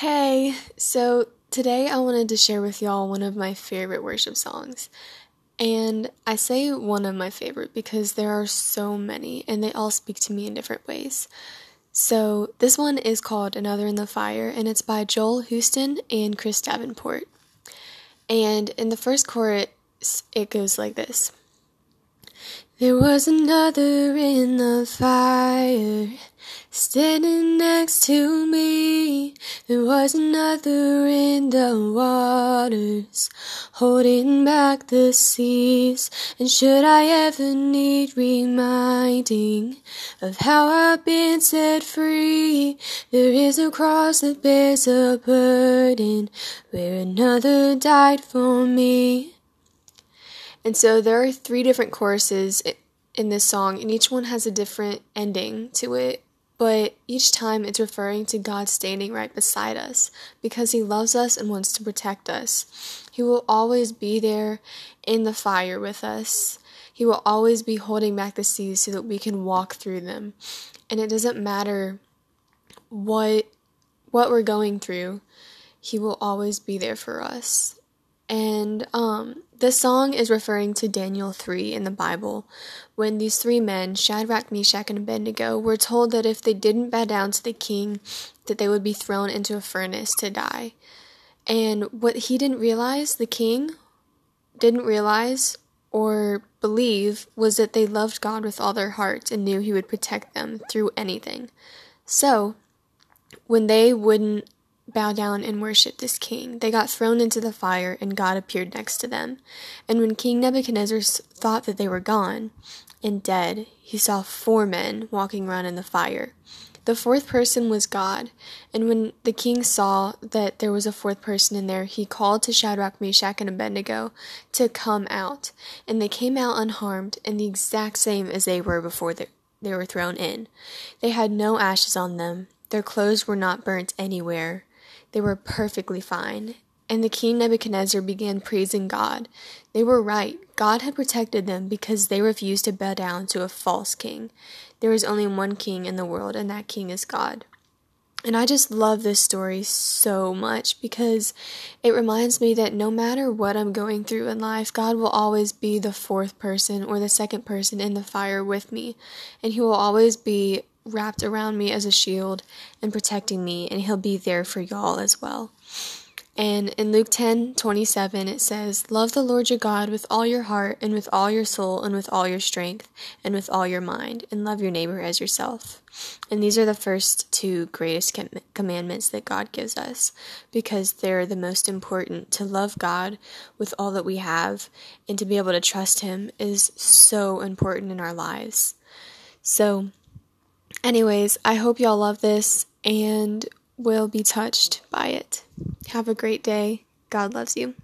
Hey, so today I wanted to share with y'all one of my favorite worship songs. And I say one of my favorite because there are so many and they all speak to me in different ways. So this one is called Another in the Fire and it's by Joel Houston and Chris Davenport. And in the first chorus, it goes like this. There was another in the fire standing next to me. There was another in the waters holding back the seas. And should I ever need reminding of how I've been set free, there is a cross that bears a burden where another died for me. And so there are three different choruses in this song, and each one has a different ending to it. But each time it's referring to God standing right beside us because He loves us and wants to protect us. He will always be there in the fire with us. He will always be holding back the seas so that we can walk through them. And it doesn't matter what what we're going through. He will always be there for us. And um, this song is referring to Daniel 3 in the Bible, when these three men, Shadrach, Meshach, and Abednego, were told that if they didn't bow down to the king, that they would be thrown into a furnace to die. And what he didn't realize, the king didn't realize or believe, was that they loved God with all their heart and knew he would protect them through anything. So, when they wouldn't bow down and worship this king. They got thrown into the fire, and God appeared next to them. And when King Nebuchadnezzar thought that they were gone and dead, he saw four men walking around in the fire. The fourth person was God, and when the king saw that there was a fourth person in there, he called to Shadrach, Meshach, and Abednego to come out. And they came out unharmed and the exact same as they were before they, they were thrown in. They had no ashes on them, their clothes were not burnt anywhere, they were perfectly fine. And the king Nebuchadnezzar began praising God. They were right. God had protected them because they refused to bow down to a false king. There is only one king in the world, and that king is God. And I just love this story so much because it reminds me that no matter what I'm going through in life, God will always be the fourth person or the second person in the fire with me. And He will always be wrapped around me as a shield and protecting me, and He'll be there for y'all as well. And in Luke 10 27, it says, Love the Lord your God with all your heart, and with all your soul, and with all your strength, and with all your mind, and love your neighbor as yourself. And these are the first two greatest com- commandments that God gives us because they're the most important. To love God with all that we have and to be able to trust Him is so important in our lives. So, Anyways, I hope y'all love this and will be touched by it. Have a great day. God loves you.